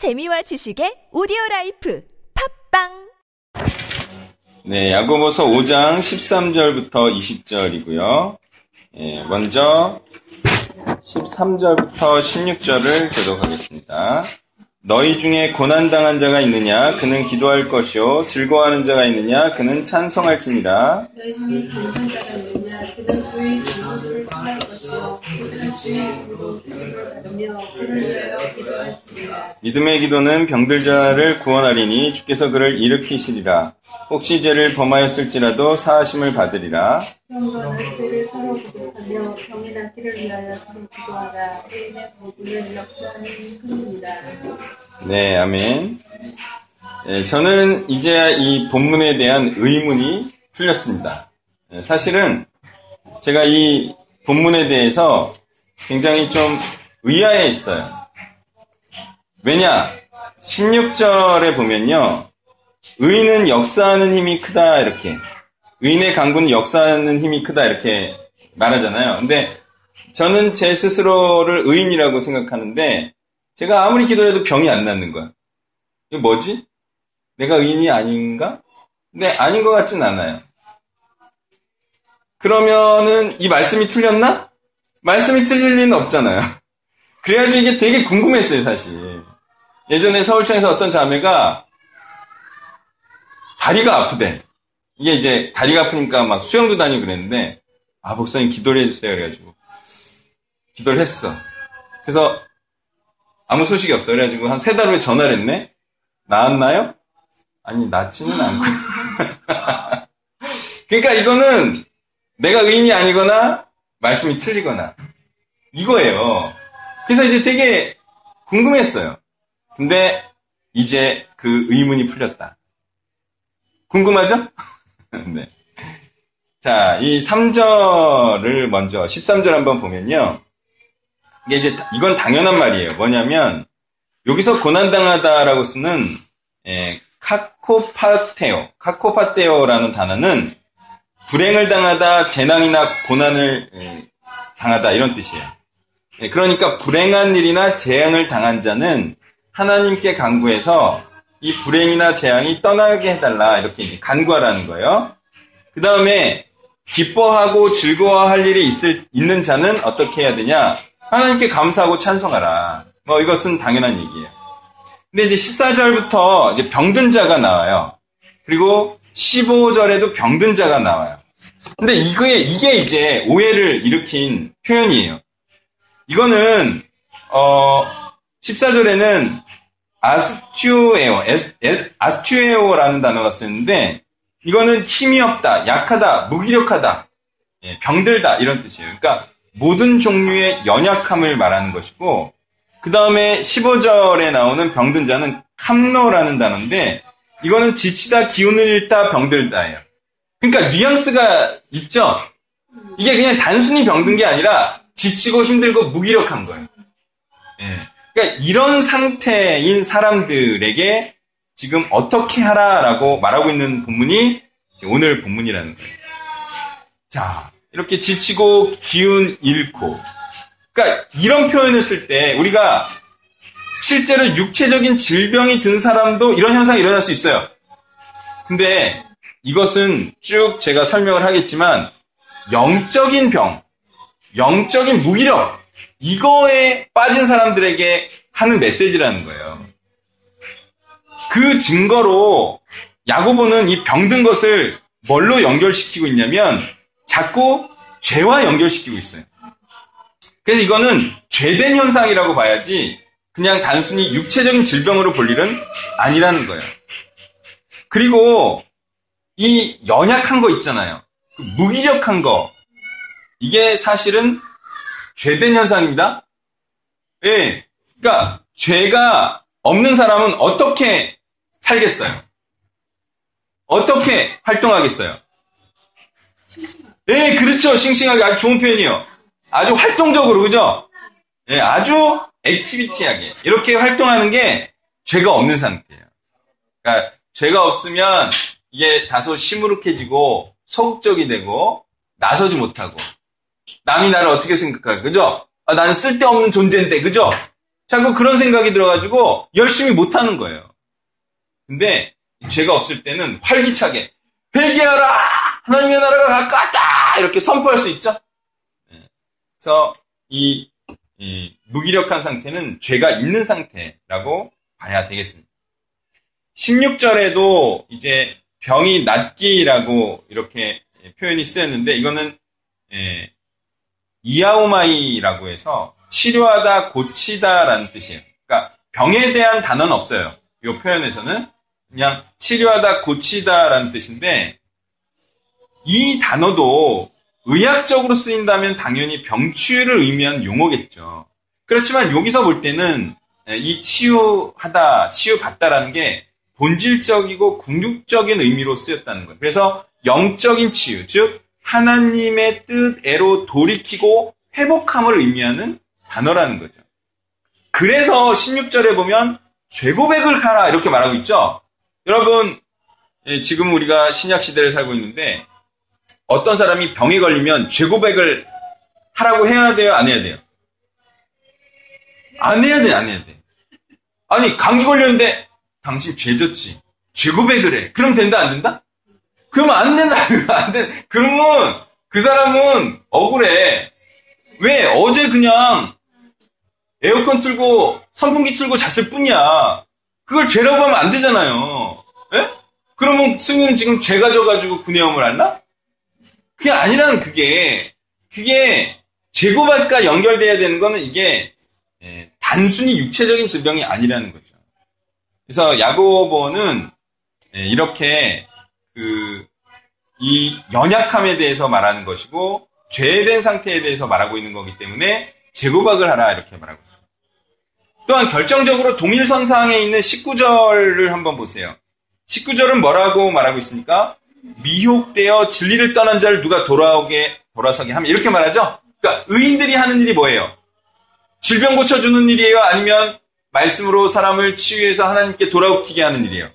재미와 지식의 오디오 라이프 팟빵 네, 야고보서 5장 13절부터 20절이고요. 예, 먼저 13절부터 16절을 교독하겠습니다. 너희 중에 고난당한 자가 있느냐? 그는 기도할 것이요. 즐거워하는 자가 있느냐? 그는 찬송할지니라. 너희 중에 감상자가 있느냐 그는 그의 믿음의 기도는 병들 자를 구원하리니 주께서 그를 일으키시리라. 혹시 죄를 범하였을지라도 사하심을 받으리라. 네, 아멘. 예, 저는 이제 이 본문에 대한 의문이 풀렸습니다. 예, 사실은 제가 이 본문에 대해서 굉장히 좀 의아해 있어요. 왜냐? 16절에 보면요. 의인은 역사하는 힘이 크다, 이렇게. 의인의 강구는 역사하는 힘이 크다, 이렇게 말하잖아요. 근데 저는 제 스스로를 의인이라고 생각하는데, 제가 아무리 기도해도 병이 안 낫는 거야. 이거 뭐지? 내가 의인이 아닌가? 근데 아닌 것 같진 않아요. 그러면은 이 말씀이 틀렸나? 말씀이 틀릴 리는 없잖아요. 그래가지고 이게 되게 궁금했어요, 사실. 예전에 서울청에서 어떤 자매가 다리가 아프대. 이게 이제 다리가 아프니까 막 수영도 다니고 그랬는데, 아, 목사님 기도를 해주세요. 그래가지고. 기도를 했어. 그래서 아무 소식이 없어. 그래가지고 한 세 달 후에 전화를 했네? 나았나요? 아니, 낫지는 않고. 그러니까 이거는 내가 의인이 아니거나 말씀이 틀리거나 이거예요. 그래서 이제 되게 궁금했어요. 근데 이제 그 의문이 풀렸다. 궁금하죠? 네. 자, 이 3절을 먼저 13절 한번 보면요. 이게 이제 이건 당연한 말이에요. 뭐냐면 여기서 고난당하다라고 쓰는 예, 카코파테오, 카코파테오라는 단어는 불행을 당하다, 재난이나 고난을 예, 당하다 이런 뜻이에요. 예, 그러니까 불행한 일이나 재앙을 당한 자는 하나님께 간구해서 이 불행이나 재앙이 떠나게 해달라 이렇게 간구하라는 거예요. 그 다음에 기뻐하고 즐거워할 일이 있을, 있는 자는 어떻게 해야 되냐? 하나님께 감사하고 찬송하라. 뭐 이것은 당연한 얘기예요. 근데 이제 14절부터 이제 병든 자가 나와요. 그리고 15절에도 병든 자가 나와요. 근데 이게, 이게 이제 오해를 일으킨 표현이에요. 이거는, 어, 14절에는 아스튜에오, 아스튜에오라는 단어가 쓰는데, 이거는 힘이 없다, 약하다, 무기력하다, 예, 병들다, 이런 뜻이에요. 그러니까 모든 종류의 연약함을 말하는 것이고, 그 다음에 15절에 나오는 병든 자는 캄노라는 단어인데, 이거는 지치다, 기운을 잃다, 병들다예요. 그러니까 뉘앙스가 있죠? 이게 그냥 단순히 병든 게 아니라 지치고 힘들고 무기력한 거예요. 예. 그러니까 이런 상태인 사람들에게 지금 어떻게 하라라고 말하고 있는 본문이 오늘 본문이라는 거예요. 자, 이렇게 지치고 기운 잃고. 그러니까 이런 표현을 쓸 때 우리가 실제로 육체적인 질병이 든 사람도 이런 현상이 일어날 수 있어요. 근데 이것은 쭉 제가 설명을 하겠지만 영적인 병, 영적인 무기력 이거에 빠진 사람들에게 하는 메시지라는 거예요. 그 증거로 야고보는 이 병든 것을 뭘로 연결시키고 있냐면 자꾸 죄와 연결시키고 있어요. 그래서 이거는 죄된 현상이라고 봐야지 그냥 단순히 육체적인 질병으로 볼 일은 아니라는 거예요. 그리고 이 연약한 거 있잖아요. 그 무기력한 거. 이게 사실은 죄된 현상입니다. 예. 그러니까 죄가 없는 사람은 어떻게 살겠어요? 어떻게 활동하겠어요? 예, 그렇죠. 싱싱하게 아주 좋은 표현이에요. 아주 활동적으로, 그죠? 예, 아주 액티비티하게. 이렇게 활동하는 게 죄가 없는 상태예요. 그러니까 죄가 없으면 이게 다소 시무룩해지고 소극적이 되고 나서지 못하고 남이 나를 어떻게 생각할까, 그죠? 아, 나는 쓸데없는 존재인데, 그죠? 자꾸 그런 생각이 들어가지고 열심히 못하는 거예요. 근데 죄가 없을 때는 활기차게 회개하라 하나님의 나라가 가까웠다 이렇게 선포할 수 있죠. 네. 그래서 이, 이 무기력한 상태는 죄가 있는 상태라고 봐야 되겠습니다. 16절에도 이제 병이 낫기라고 이렇게 표현이 쓰였는데 이거는 예, 이아오마이라고 해서 치료하다, 고치다라는 뜻이에요. 그러니까 병에 대한 단어는 없어요. 이 표현에서는 그냥 치료하다, 고치다라는 뜻인데 이 단어도 의학적으로 쓰인다면 당연히 병치유를 의미한 용어겠죠. 그렇지만 여기서 볼 때는 이 치유하다, 치유받다라는 게 본질적이고 궁극적인 의미로 쓰였다는 거예요. 그래서 영적인 치유, 즉 하나님의 뜻애로 돌이키고 회복함을 의미하는 단어라는 거죠. 그래서 16절에 보면 죄고백을 하라 이렇게 말하고 있죠. 여러분 예, 지금 우리가 신약 시대를 살고 있는데 어떤 사람이 병에 걸리면 죄고백을 하라고 해야 돼요, 안 해야 돼요? 안 해야 돼, 안 해야 돼. 아니 감기 걸렸는데 당신 죄졌지. 죄고백을 해. 그럼 된다, 안 된다? 그러면 안 된다, 안 된. 그러면 그 사람은 억울해. 왜? 어제 그냥 에어컨 틀고 선풍기 틀고 잤을 뿐이야. 그걸 죄라고 하면 안 되잖아요. 예? 그러면 승윤은 지금 죄가 져가지고 구내염을 앓나? 그게 아니라는 그게 그게 재고발과 연결돼야 되는 거는 이게 예, 단순히 육체적인 질병이 아니라는 거죠. 그래서 야고보는 예, 이렇게 그 이 연약함에 대해서 말하는 것이고 죄된 상태에 대해서 말하고 있는 거기 때문에 재고박을 하라 이렇게 말하고 있습니다. 또한 결정적으로 동일선상에 있는 19절을 한번 보세요. 19절은 뭐라고 말하고 있습니까? 미혹되어 진리를 떠난 자를 누가 돌아오게 돌아서게 하면 이렇게 말하죠. 그러니까 의인들이 하는 일이 뭐예요? 질병 고쳐주는 일이에요? 아니면 말씀으로 사람을 치유해서 하나님께 돌아오게 하는 일이에요?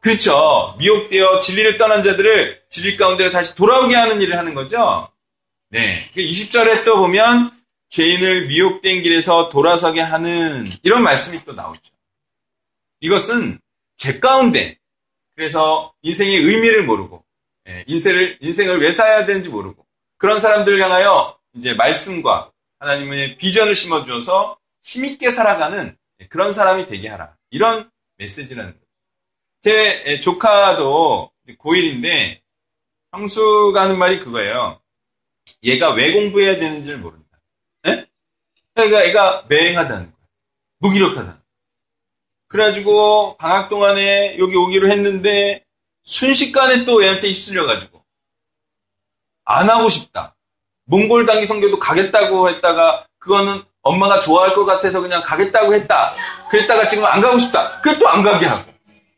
그렇죠. 미혹되어 진리를 떠난 자들을 진리 가운데로 다시 돌아오게 하는 일을 하는 거죠. 네. 20절에 또 보면 죄인을 미혹된 길에서 돌아서게 하는 이런 말씀이 또 나오죠. 이것은 죄 가운데 그래서 인생의 의미를 모르고 예, 인생을 인생을 왜 살아야 되는지 모르고 그런 사람들을 향하여 이제 말씀과 하나님의 비전을 심어 주어서 힘 있게 살아가는 그런 사람이 되게 하라. 이런 메시지라는 거죠. 제 조카도 고1인데 형수가 하는 말이 그거예요. 얘가 왜 공부해야 되는지를 모른다. 에? 그러니까 얘가 맹하다는 거야. 무기력하다. 그래가지고 방학 동안에 여기 오기로 했는데 순식간에 또 애한테 휩쓸려가지고 안 하고 싶다. 몽골 단기 성교도 가겠다고 했다가 그거는 엄마가 좋아할 것 같아서 그냥 가겠다고 했다. 그랬다가 지금 안 가고 싶다. 그래 또안 가게 하고.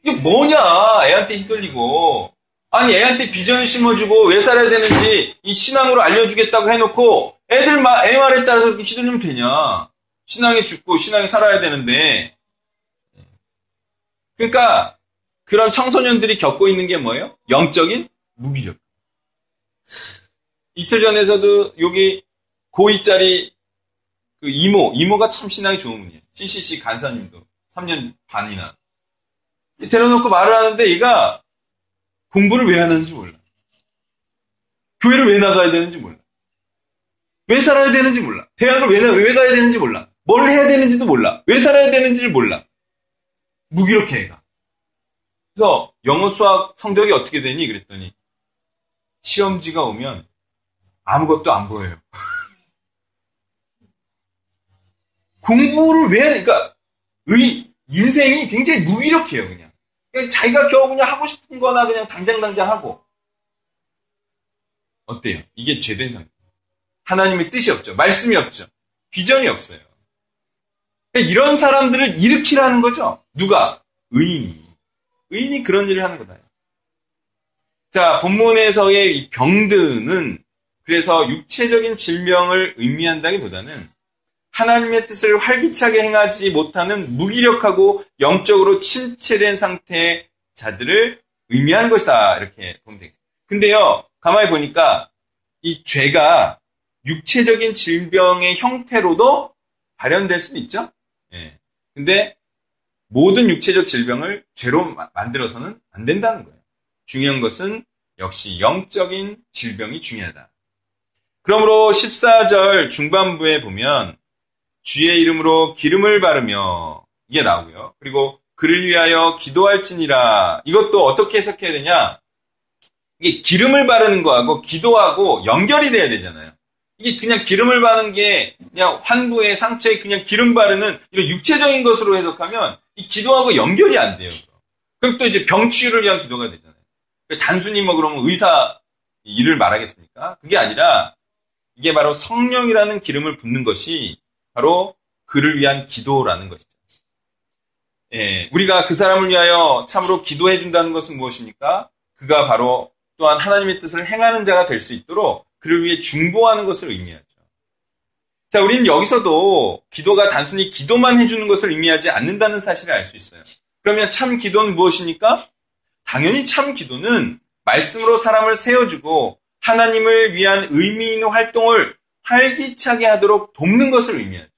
이게 뭐냐 애한테 휘둘리고 아니 애한테 비전을 심어주고 왜 살아야 되는지 이 신앙으로 알려주겠다고 해놓고 애들 마, 애 말에 따라서 이렇게 휘둘리면 되냐 신앙에 죽고 신앙에 살아야 되는데 그러니까 그런 청소년들이 겪고 있는 게 뭐예요? 영적인 무기력 이틀 전에서도 여기 고2짜리 그 이모 이모가 참 신앙이 좋은 분이에요 CCC 간사님도 3년 반이나 데려놓고 말을 하는데 얘가 공부를 왜 하는지 몰라. 교회를 왜 나가야 되는지 몰라. 왜 살아야 되는지 몰라. 대학을 왜, 왜 가야 되는지 몰라. 뭘 해야 되는지도 몰라. 왜 살아야 되는지를 몰라. 무기력해, 얘가. 그래서 영어 수학 성적이 어떻게 되니? 그랬더니 시험지가 오면 아무것도 안 보여요. 공부를 왜 그러니까 의, 인생이 굉장히 무기력해요, 그냥. 자기가 겨우 그냥 하고 싶은 거나 그냥 당장당장 하고. 어때요? 이게 죄된 상태. 하나님의 뜻이 없죠. 말씀이 없죠. 비전이 없어요. 이런 사람들을 일으키라는 거죠. 누가? 의인이. 의인이 그런 일을 하는 거다. 자, 본문에서의 이 병드는 그래서 육체적인 질병을 의미한다기보다는 하나님의 뜻을 활기차게 행하지 못하는 무기력하고 영적으로 침체된 상태의 자들을 의미하는 것이다. 이렇게 보면 되겠습니다. 근데요, 가만히 보니까 이 죄가 육체적인 질병의 형태로도 발현될 수도 있죠? 예. 근데 모든 육체적 질병을 죄로 마- 만들어서는 안 된다는 거예요. 중요한 것은 역시 영적인 질병이 중요하다. 그러므로 14절 중반부에 보면 주의 이름으로 기름을 바르며 이게 나오고요. 그리고 그를 위하여 기도할지니라 이것도 어떻게 해석해야 되냐? 이게 기름을 바르는 거하고 기도하고 연결이 돼야 되잖아요. 이게 그냥 기름을 바르는 게 그냥 환부에 상처에 그냥 기름 바르는 이런 육체적인 것으로 해석하면 이 기도하고 연결이 안 돼요. 그럼 또 이제 병치유를 위한 기도가 되잖아요. 단순히 뭐 그러면 의사 일을 말하겠습니까? 그게 아니라 이게 바로 성령이라는 기름을 붓는 것이 바로 그를 위한 기도라는 것이죠. 예, 우리가 그 사람을 위하여 참으로 기도해 준다는 것은 무엇입니까? 그가 바로 또한 하나님의 뜻을 행하는 자가 될 수 있도록 그를 위해 중보하는 것을 의미하죠. 자, 우리는 여기서도 기도가 단순히 기도만 해주는 것을 의미하지 않는다는 사실을 알 수 있어요. 그러면 참 기도는 무엇입니까? 당연히 참 기도는 말씀으로 사람을 세워주고 하나님을 위한 의미 있는 활동을 활기차게 하도록 돕는 것을 의미하죠.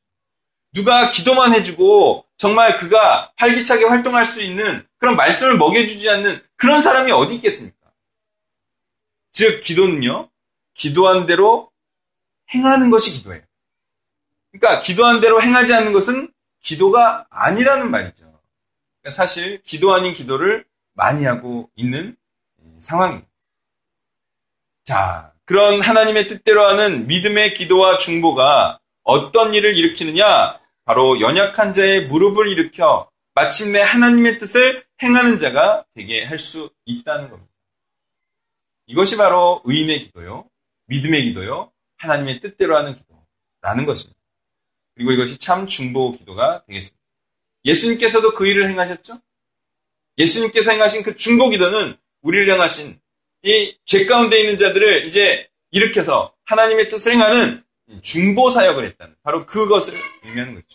누가 기도만 해주고 정말 그가 활기차게 활동할 수 있는 그런 말씀을 먹여주지 않는 그런 사람이 어디 있겠습니까? 즉, 기도는요, 기도한 대로 행하는 것이 기도예요. 그러니까 기도한 대로 행하지 않는 것은 기도가 아니라는 말이죠. 그러니까 사실 기도 아닌 기도를 많이 하고 있는 상황입니다. 자, 그런 하나님의 뜻대로 하는 믿음의 기도와 중보가 어떤 일을 일으키느냐? 바로 연약한 자의 무릎을 일으켜 마침내 하나님의 뜻을 행하는 자가 되게 할 수 있다는 겁니다. 이것이 바로 의인의 기도요, 믿음의 기도요, 하나님의 뜻대로 하는 기도라는 것입니다. 그리고 이것이 참 중보 기도가 되겠습니다. 예수님께서도 그 일을 행하셨죠? 예수님께서 행하신 그 중보 기도는 우리를 향하신 이 죄 가운데 있는 자들을 이제 일으켜서 하나님의 뜻을 행하는 중보 사역을 했다는 바로 그것을 의미하는 거죠.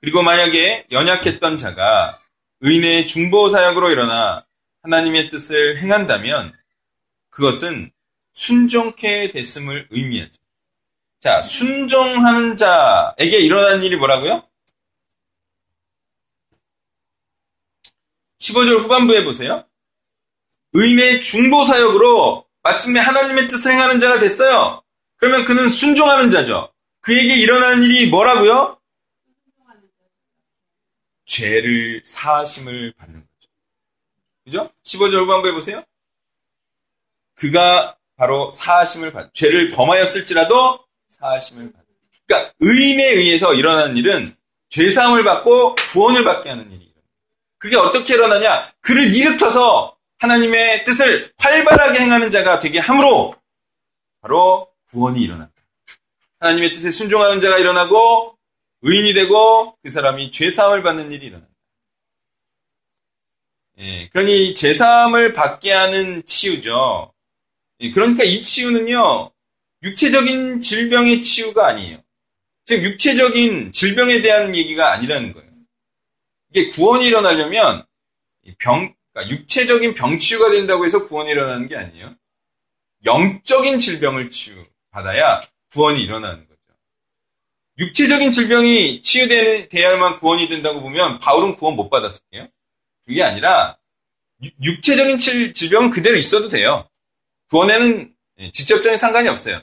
그리고 만약에 연약했던 자가 의인의 중보 사역으로 일어나 하나님의 뜻을 행한다면 그것은 순종케 됐음을 의미하죠. 자, 순종하는 자에게 일어난 일이 뭐라고요? 15절 후반부에 보세요. 의인의 중보 사역으로 마침내 하나님의 뜻을 행하는 자가 됐어요. 그러면 그는 순종하는 자죠. 그에게 일어나는 일이 뭐라고요? 죄를 사하심을 받는 거죠. 그죠? 15절 후반부에 보세요. 그가 바로 사하심을 받, 죄를 범하였을지라도 사하심을 받는. 그러니까 의인에 의해서 일어나는 일은 죄사함을 받고 구원을 받게 하는 일이에요. 그게 어떻게 일어나냐? 그를 일으켜서 하나님의 뜻을 활발하게 행하는 자가 되게 함으로 바로 구원이 일어난다. 하나님의 뜻에 순종하는 자가 일어나고 의인이 되고 그 사람이 죄사함을 받는 일이 일어난다. 예, 그러니 죄사함을 받게 하는 치유죠. 예, 그러니까 이 치유는요, 육체적인 질병의 치유가 아니에요. 즉, 육체적인 질병에 대한 얘기가 아니라는 거예요. 이게 구원이 일어나려면 병, 그러니까 육체적인 병 치유가 된다고 해서 구원이 일어나는 게 아니에요. 영적인 질병을 치유받아야 구원이 일어나는 거죠. 육체적인 질병이 치유돼야만 구원이 된다고 보면 바울은 구원 못 받았을게요. 그게 아니라 육체적인 질병은 그대로 있어도 돼요. 구원에는 직접적인 상관이 없어요.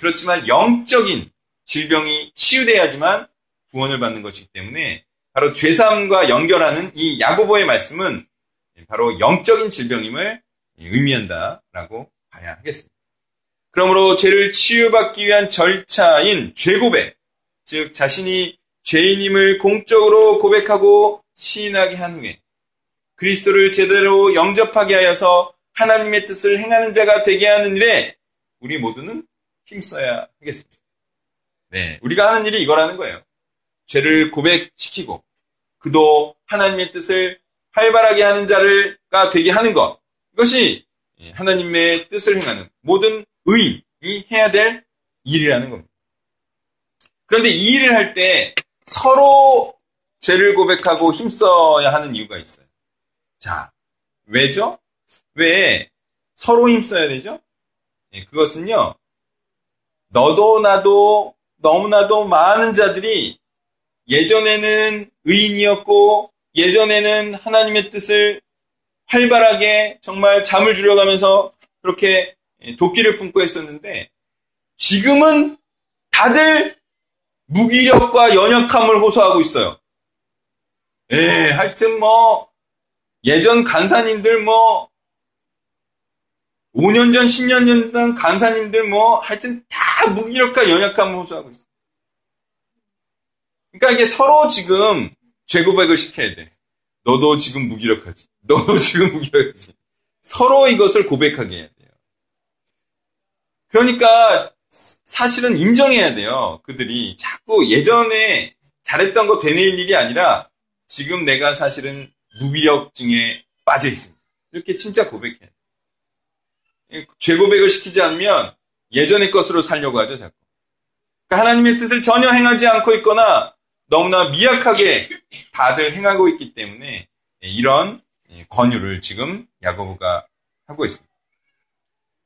그렇지만 영적인 질병이 치유돼야지만 구원을 받는 것이기 때문에 바로 죄사함과 연결하는 이 야고보의 말씀은 바로 영적인 질병임을 의미한다라고 봐야 하겠습니다. 그러므로 죄를 치유받기 위한 절차인 죄고백, 즉 자신이 죄인임을 공적으로 고백하고 시인하게 한 후에 그리스도를 제대로 영접하게 하여서 하나님의 뜻을 행하는 자가 되게 하는 일에 우리 모두는 힘써야 하겠습니다. 네, 우리가 하는 일이 이거라는 거예요. 죄를 고백시키고 그도 하나님의 뜻을 활발하게 하는 자를가 되게 하는 것. 이것이 하나님의 뜻을 행하는 모든 의인이 해야 될 일이라는 겁니다. 그런데 이 일을 할 때 서로 죄를 고백하고 힘써야 하는 이유가 있어요. 자, 왜죠? 왜 서로 힘써야 되죠? 네, 그것은요, 너도 나도 너무나도 많은 자들이 예전에는 의인이었고 예전에는 하나님의 뜻을 활발하게 정말 잠을 줄여가면서 그렇게 도끼를 품고 했었는데 지금은 다들 무기력과 연약함을 호소하고 있어요. 예, 하여튼 뭐 예전 간사님들 뭐 5년 전, 10년 전 간사님들 뭐 하여튼 다 무기력과 연약함을 호소하고 있어요. 그러니까 이게 서로 지금 죄고백을 시켜야 돼. 너도 지금 무기력하지. 너도 지금 무기력하지. 서로 이것을 고백하게 해야 돼요. 그러니까 사실은 인정해야 돼요. 그들이 자꾸 예전에 잘했던 거 되뇌일 일이 아니라 지금 내가 사실은 무기력증에 빠져 있습니다. 이렇게 진짜 고백해야 돼요. 죄 고백을 시키지 않으면 예전의 것으로 살려고 하죠, 자꾸. 그러니까 하나님의 뜻을 전혀 행하지 않고 있거나 너무나 미약하게 다들 행하고 있기 때문에 이런 권유를 지금 야고보가 하고 있습니다.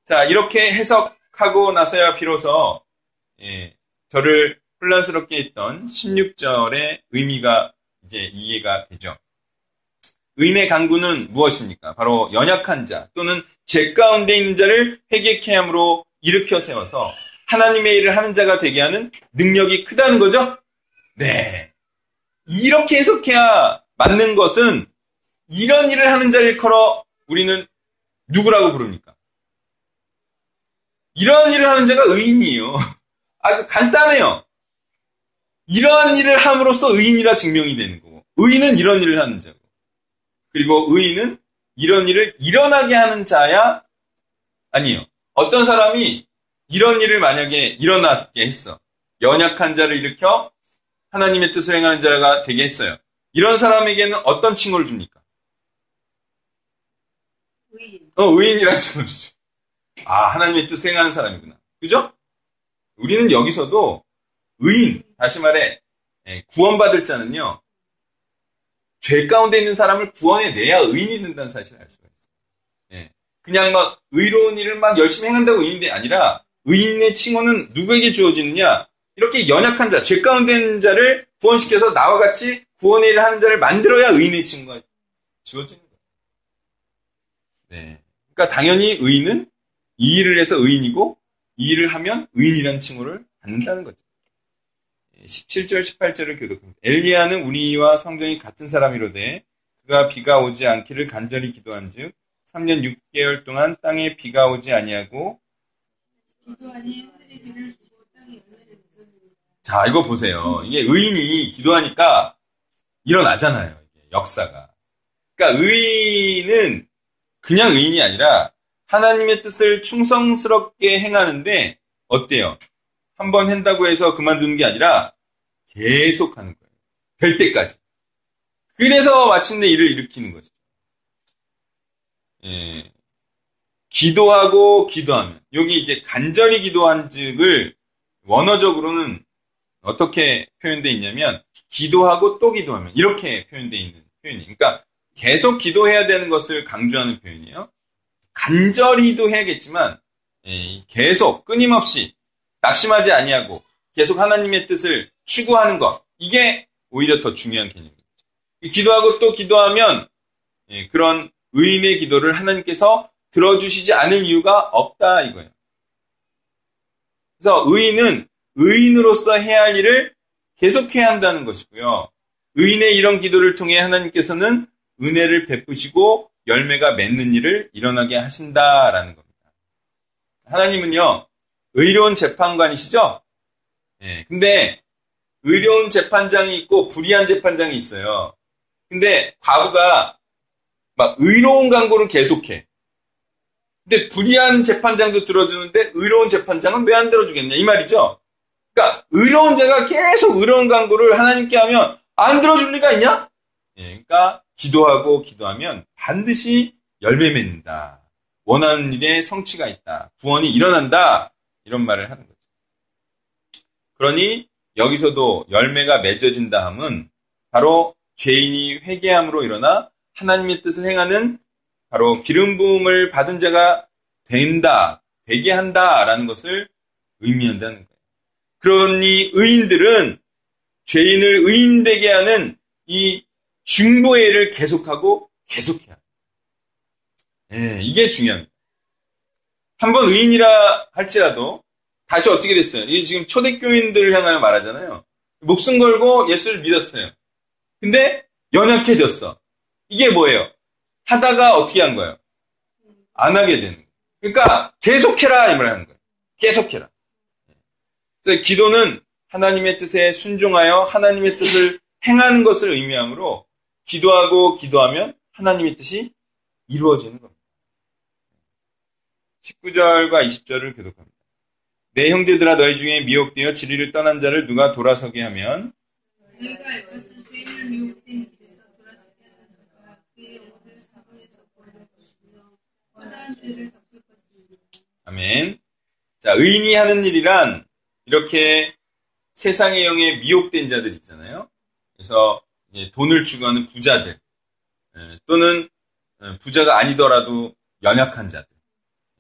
자, 이렇게 해석하고 나서야 비로소 예, 저를 혼란스럽게 했던 16절의 의미가 이제 이해가 되죠. 의인의 강구는 무엇입니까? 바로 연약한 자 또는 죄 가운데 있는 자를 회개케 함으로 일으켜 세워서 하나님의 일을 하는 자가 되게 하는 능력이 크다는 거죠? 네. 이렇게 해석해야 맞는 것은 이런 일을 하는 자를 걸어 우리는 누구라고 부릅니까? 이런 일을 하는 자가 의인이에요. 아, 간단해요. 이러한 일을 함으로써 의인이라 증명이 되는 거고, 의인은 이런 일을 하는 자고, 그리고 의인은 이런 일을 일어나게 하는 자야 아니에요. 어떤 사람이 이런 일을 만약에 일어나게 했어. 연약한 자를 일으켜 하나님의 뜻을 행하는 자가 되게 했어요. 이런 사람에게는 어떤 칭호를 줍니까? 의인. 어, 의인이라는 칭호를 주죠. 아, 하나님의 뜻을 행하는 사람이구나. 그죠? 우리는 여기서도 의인, 다시 말해, 예, 구원받을 자는요, 죄 가운데 있는 사람을 구원해내야 의인이 된다는 사실을 알 수가 있어요. 예. 그냥 막 의로운 일을 막 열심히 행한다고 의인이 아니라 의인의 칭호는 누구에게 주어지느냐? 이렇게 연약한 자, 죄 가운데 있는 자를 구원시켜서 나와 같이 구원의 일을 하는 자를 만들어야 의인의 칭호가 주어지는 거예요. 네. 그러니까 당연히 의인은 이 일을 해서 의인이고 이 일을 하면 의인이라는 칭호를 받는다는 거죠. 17절, 18절을 교독합니다. 엘리야는 우리와 성경이 같은 사람이로되 그가 비가 오지 않기를 간절히 기도한즉 3년 6개월 동안 땅에 비가 오지 아니하고 기도하니 하늘의 비를 주고 땅이 열매를 맺었느니라. 자 이거 보세요. 이게 의인이 기도하니까 일어나잖아요. 역사가. 그러니까 의인은 그냥 의인이 아니라 하나님의 뜻을 충성스럽게 행하는데 어때요? 한 번 한다고 해서 그만두는 게 아니라 계속 하는 거예요. 될 때까지. 그래서 마침내 일을 일으키는 거죠. 예. 기도하고 기도하면 여기 이제 간절히 기도한 즉을 원어적으로는 어떻게 표현되어 있냐면 기도하고 또 기도하면 이렇게 표현되어 있는 표현이 그러니까 계속 기도해야 되는 것을 강조하는 표현이에요. 간절히도 해야겠지만 예, 계속 끊임없이 낙심하지 아니하고 계속 하나님의 뜻을 추구하는 것 이게 오히려 더 중요한 개념입니다. 기도하고 또 기도하면 예, 그런 의인의 기도를 하나님께서 들어주시지 않을 이유가 없다 이거예요. 그래서 의인은 의인으로서 해야 할 일을 계속해야 한다는 것이고요. 의인의 이런 기도를 통해 하나님께서는 은혜를 베푸시고 열매가 맺는 일을 일어나게 하신다라는 겁니다. 하나님은요, 의로운 재판관이시죠? 예, 근데 의로운 재판장이 있고 불의한 재판장이 있어요. 근데 과부가 막 의로운 광고를 계속해. 근데 불의한 재판장도 들어주는데 의로운 재판장은 왜 안 들어주겠냐 이 말이죠. 그러니까 의로운 자가 계속 의로운 광고를 하나님께 하면 안 들어줄 리가 있냐? 예, 그러니까 기도하고 기도하면 반드시 열매 맺는다. 원하는 일에 성취가 있다. 구원이 일어난다. 이런 말을 하는 거죠. 그러니 여기서도 열매가 맺어진다 함은 바로 죄인이 회개함으로 일어나 하나님의 뜻을 행하는 바로 기름 부음을 받은 자가 된다, 되게 한다라는 것을 의미한다는 거예요. 그러니 의인들은 죄인을 의인되게 하는 이 일을 계속하고 계속해야 예, 이게 중요합니다. 한번 의인이라 할지라도 다시 어떻게 됐어요? 이게 지금 초대교인들을 향하여 말하잖아요. 목숨 걸고 예수를 믿었어요. 근데 연약해졌어. 이게 뭐예요? 하다가 어떻게 한 거예요? 안 하게 되는 거예요. 그러니까 계속해라 이 말을 하는 거예요. 계속해라. 그래서 기도는 하나님의 뜻에 순종하여 하나님의 뜻을 행하는 것을 의미하므로 기도하고 기도하면 하나님의 뜻이 이루어지는 겁니다. 19절과 20절을 교독합니다. 내 형제들아 너희 중에 미혹되어 진리를 떠난 자를 누가 돌아서게 하면 아멘. 자, 의인이 하는 일이란 이렇게 세상의 영에 미혹된 자들 있잖아요. 그래서 돈을 추구하는 부자들 예, 또는 예, 부자가 아니더라도 연약한 자들,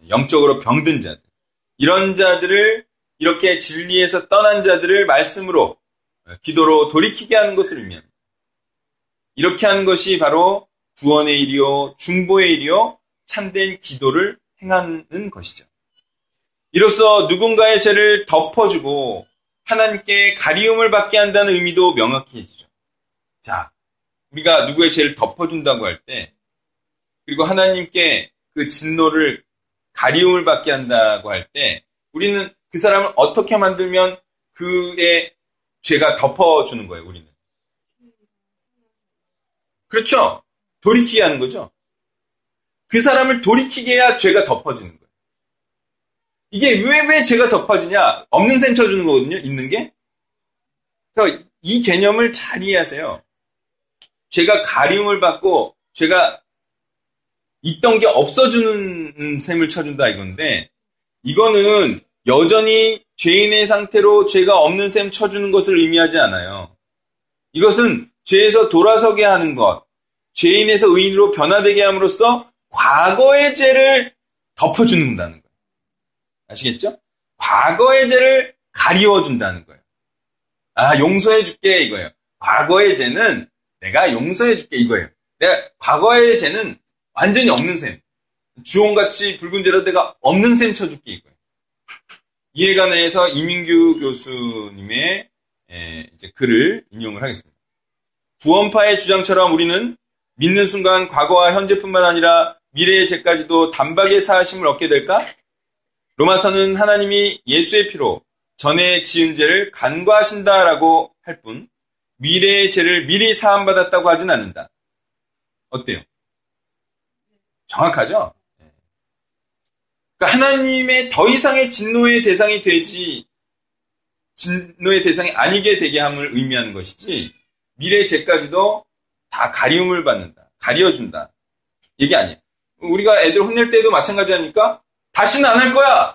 영적으로 병든 자들 이런 자들을 이렇게 진리에서 떠난 자들을 말씀으로 예, 기도로 돌이키게 하는 것을 의미합니다. 이렇게 하는 것이 바로 구원의 일이요 중보의 일이요 참된 기도를 행하는 것이죠. 이로써 누군가의 죄를 덮어주고 하나님께 가리움을 받게 한다는 의미도 명확해지죠. 자, 우리가 누구의 죄를 덮어준다고 할 때, 그리고 하나님께 그 진노를 가리움을 받게 한다고 할 때, 우리는 그 사람을 어떻게 만들면 그의 죄가 덮어주는 거예요, 우리는. 그렇죠? 돌이키게 하는 거죠. 그 사람을 돌이키게 해야 죄가 덮어지는 거예요. 이게 왜, 왜 죄가 덮어지냐? 없는 셈 쳐주는 거거든요, 있는 게. 그래서 이 개념을 잘 이해하세요. 죄가 가림을 받고, 죄가 있던 게 없어지는 셈을 쳐준다 이건데, 이거는 여전히 죄인의 상태로 죄가 없는 셈 쳐주는 것을 의미하지 않아요. 이것은 죄에서 돌아서게 하는 것, 죄인에서 의인으로 변화되게 함으로써 과거의 죄를 덮어준다는 거예요. 아시겠죠? 과거의 죄를 가리워준다는 거예요. 아, 용서해줄게, 이거예요. 과거의 죄는 내가 용서해줄게, 이거예요. 내가, 과거의 죄는 완전히 없는 셈. 주홍같이 붉은 죄로 내가 없는 셈 쳐줄게, 이거예요. 이에 관해서 이민규 교수님의 에, 이제 글을 인용을 하겠습니다. 구원파의 주장처럼 우리는 믿는 순간 과거와 현재뿐만 아니라 미래의 죄까지도 단박에 사하심을 얻게 될까? 로마서는 하나님이 예수의 피로 전에 지은 죄를 간과하신다라고 할 뿐 미래의 죄를 미리 사함받았다고 하진 않는다. 어때요? 정확하죠? 그러니까 하나님의 더 이상의 진노의 대상이 되지 진노의 대상이 아니게 되게 함을 의미하는 것이지 미래의 죄까지도 다 가리움을 받는다. 가려준다. 이게 아니에요. 우리가 애들 혼낼 때도 마찬가지 아닙니까? 다시는 안 할 거야!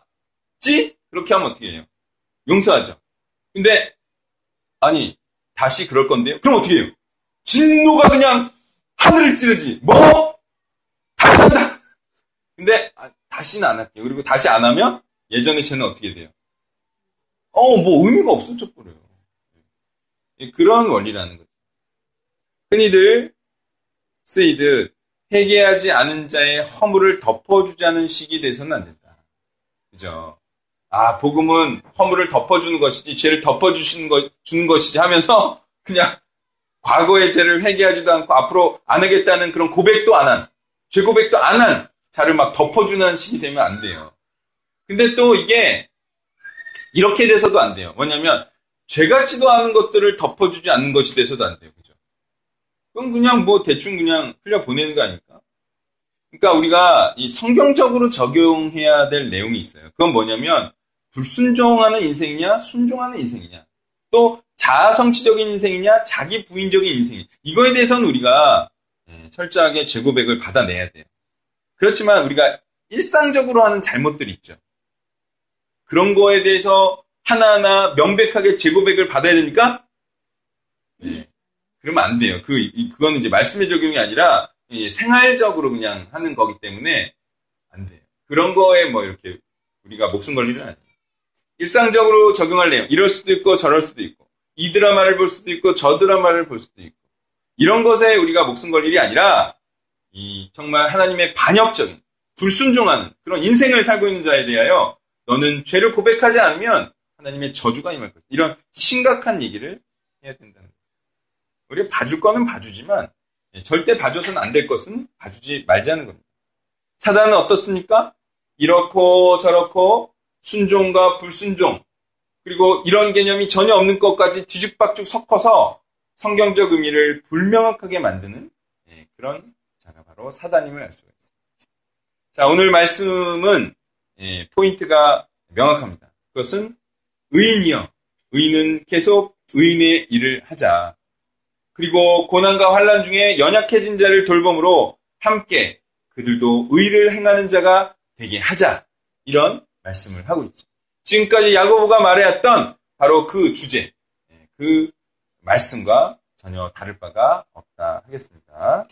지? 그렇게 하면 어떻게 해요? 용서하죠. 근데, 아니, 다시 그럴 건데요? 그럼 어떻게 해요? 진노가 그냥 하늘을 찌르지. 뭐? 다시 한다! 근데, 아, 다시는 안 할게요. 그리고 다시 안 하면 예전의 죄는 어떻게 돼요? 어, 뭐 의미가 없어져 버려요. 그런 원리라는 거죠. 흔히들 쓰이듯 회개하지 않은 자의 허물을 덮어주자는 식이 돼서는 안 된다. 그죠? 아, 복음은 허물을 덮어주는 것이지, 죄를 덮어주시는 것, 주는 것이지 하면서 그냥 과거의 죄를 회개하지도 않고 앞으로 안 하겠다는 그런 고백도 안 한, 죄 고백도 안 한 자를 막 덮어주는 식이 되면 안 돼요. 근데 또 이게 이렇게 돼서도 안 돼요. 뭐냐면 죄같지도 않은 것들을 덮어주지 않는 것이 돼서도 안 돼요. 그건 그냥 뭐 대충 그냥 흘려 보내는 거 아닐까? 그러니까 우리가 이 성경적으로 적용해야 될 내용이 있어요. 그건 뭐냐면 불순종하는 인생이냐, 순종하는 인생이냐, 또 자아성취적인 인생이냐, 자기 부인적인 인생이냐. 이거에 대해서는 우리가 예, 철저하게 재고백을 받아내야 돼요. 그렇지만 우리가 일상적으로 하는 잘못들이 있죠. 그런 거에 대해서 하나하나 명백하게 재고백을 받아야 됩니까? 네. 그러면 안 돼요. 그, 그거는 이제 말씀의 적용이 아니라 생활적으로 그냥 하는 거기 때문에 안 돼요. 그런 거에 뭐 이렇게 우리가 목숨 걸 일은 아니에요. 일상적으로 적용할 내용. 이럴 수도 있고 저럴 수도 있고. 이 드라마를 볼 수도 있고 저 드라마를 볼 수도 있고 이런 것에 우리가 목숨 걸 일이 아니라 이 정말 하나님의 반역적인 불순종하는 그런 인생을 살고 있는 자에 대하여 너는 죄를 고백하지 않으면 하나님의 저주가 임할 것이다. 이런 심각한 얘기를 해야 된다는 거죠. 우리가 봐줄 거는 봐주지만 예, 절대 봐줘서는 안 될 것은 봐주지 말자는 겁니다. 사단은 어떻습니까? 이렇고 저렇고 순종과 불순종 그리고 이런 개념이 전혀 없는 것까지 뒤죽박죽 섞어서 성경적 의미를 불명확하게 만드는 예, 그런 자가 바로 사단임을 알 수가 있습니다. 자 오늘 말씀은 예, 포인트가 명확합니다. 그것은 의인이여 의인은 계속 의인의 일을 하자. 그리고 고난과 환란 중에 연약해진 자를 돌봄으로 함께 그들도 의를 행하는 자가 되게 하자. 이런 말씀을 하고 있죠. 지금까지 야고보가 말해왔던 바로 그 주제, 그 말씀과 전혀 다를 바가 없다 하겠습니다.